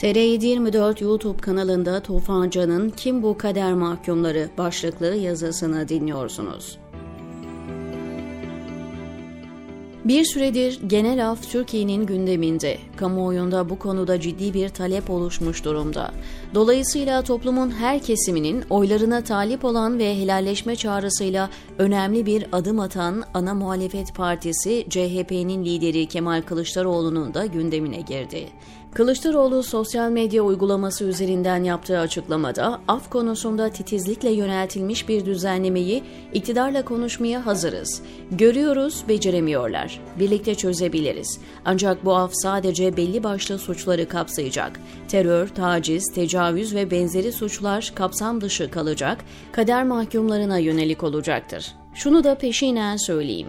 TR724 YouTube kanalında Tufan Can'ın Kim Bu Kader Mahkumları başlıklı yazısını dinliyorsunuz. Bir süredir genel af Türkiye'nin gündeminde. Kamuoyunda bu konuda ciddi bir talep oluşmuş durumda. Dolayısıyla toplumun her kesiminin oylarına talip olan ve helalleşme çağrısıyla önemli bir adım atan ana muhalefet partisi CHP'nin lideri Kemal Kılıçdaroğlu'nun da gündemine girdi. Kılıçdaroğlu sosyal medya uygulaması üzerinden yaptığı açıklamada af konusunda titizlikle yöneltilmiş bir düzenlemeyi iktidarla konuşmaya hazırız. Görüyoruz, beceremiyorlar. Birlikte çözebiliriz. Ancak bu af sadece belli başlı suçları kapsayacak. Terör, taciz, tecavüz ve benzeri suçlar kapsam dışı kalacak, kader mahkumlarına yönelik olacaktır. Şunu da peşinen söyleyeyim.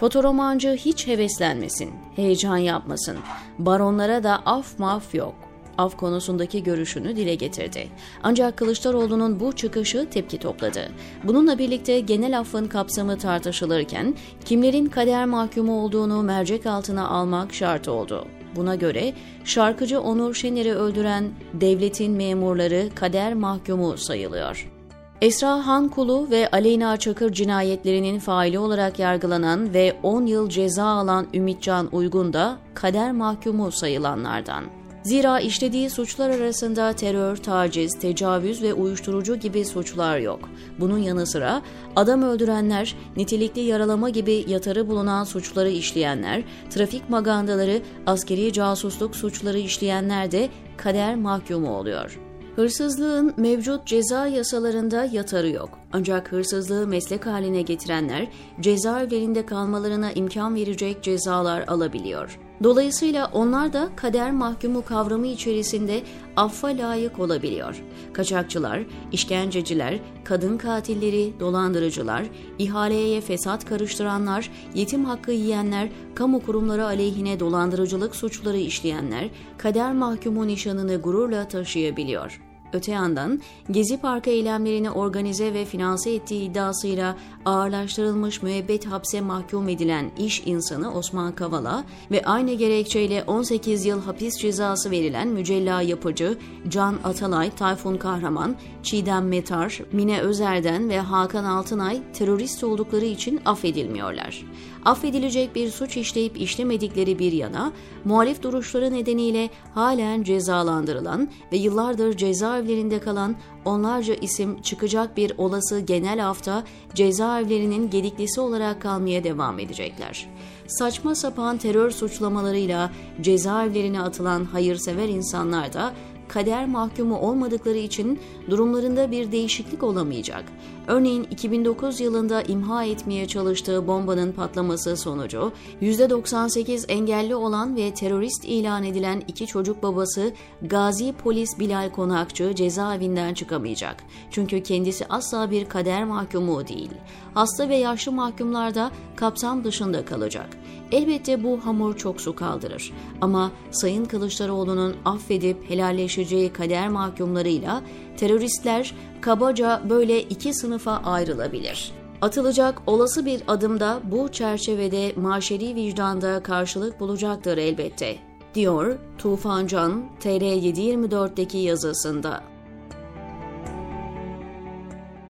Fotoromancı hiç heveslenmesin, heyecan yapmasın. Baronlara da af maf yok af konusundaki görüşünü dile getirdi. Ancak Kılıçdaroğlu'nun bu çıkışı tepki topladı. Bununla birlikte genel affın kapsamı tartışılırken kimlerin kader mahkumu olduğunu mercek altına almak şart oldu. Buna göre şarkıcı Onur Şener'i öldüren devletin memurları kader mahkumu sayılıyor. Esra Hankulu ve Aleyna Çakır cinayetlerinin faili olarak yargılanan ve 10 yıl ceza alan Ümitcan Uygun da kader mahkumu sayılanlardan. Zira işlediği suçlar arasında terör, taciz, tecavüz ve uyuşturucu gibi suçlar yok. Bunun yanı sıra adam öldürenler, nitelikli yaralama gibi yatarı bulunan suçları işleyenler, trafik magandaları, askeri casusluk suçları işleyenler de kader mahkumu oluyor. Hırsızlığın mevcut ceza yasalarında yatarı yok. Ancak hırsızlığı meslek haline getirenler cezaevlerinde kalmalarına imkan verecek cezalar alabiliyor. Dolayısıyla onlar da kader mahkumu kavramı içerisinde affa layık olabiliyor. Kaçakçılar, işkenceciler, kadın katilleri, dolandırıcılar, ihaleye fesat karıştıranlar, yetim hakkı yiyenler, kamu kurumları aleyhine dolandırıcılık suçları işleyenler kader mahkumu nişanını gururla taşıyabiliyor. Öte yandan Gezi Parkı eylemlerini organize ve finanse ettiği iddiasıyla ağırlaştırılmış müebbet hapse mahkum edilen iş insanı Osman Kavala ve aynı gerekçeyle 18 yıl hapis cezası verilen mücella yapıcı Can Atalay, Tayfun Kahraman, Çiğdem Metar, Mine Özer'den ve Hakan Altınay terörist oldukları için affedilmiyorlar. Affedilecek bir suç işleyip işlemedikleri bir yana, muhalif duruşları nedeniyle halen cezalandırılan ve yıllardır cezaevlerinde kalan onlarca isim çıkacak bir olası genel hafta cezaevlerinin gediklisi olarak kalmaya devam edecekler. Saçma sapan terör suçlamalarıyla cezaevlerine atılan hayırsever insanlar da kader mahkumu olmadıkları için durumlarında bir değişiklik olamayacak. Örneğin 2009 yılında imha etmeye çalıştığı bombanın patlaması sonucu %98 engelli olan ve terörist ilan edilen iki çocuk babası Gazi Polis Bilal Konakçı cezaevinden çıkamayacak. Çünkü kendisi asla bir kader mahkumu değil. Hasta ve yaşlı mahkumlar da kapsam dışında kalacak. Elbette bu hamur çok su kaldırır. Ama Sayın Kılıçdaroğlu'nun affedip helalleşeceği kader mahkumlarıyla teröristler kabaca böyle iki sınıfa ayrılabilir. Atılacak olası bir adımda bu çerçevede maşeri vicdanda karşılık bulacaktır elbette, diyor Tufan Can TR724'deki yazısında.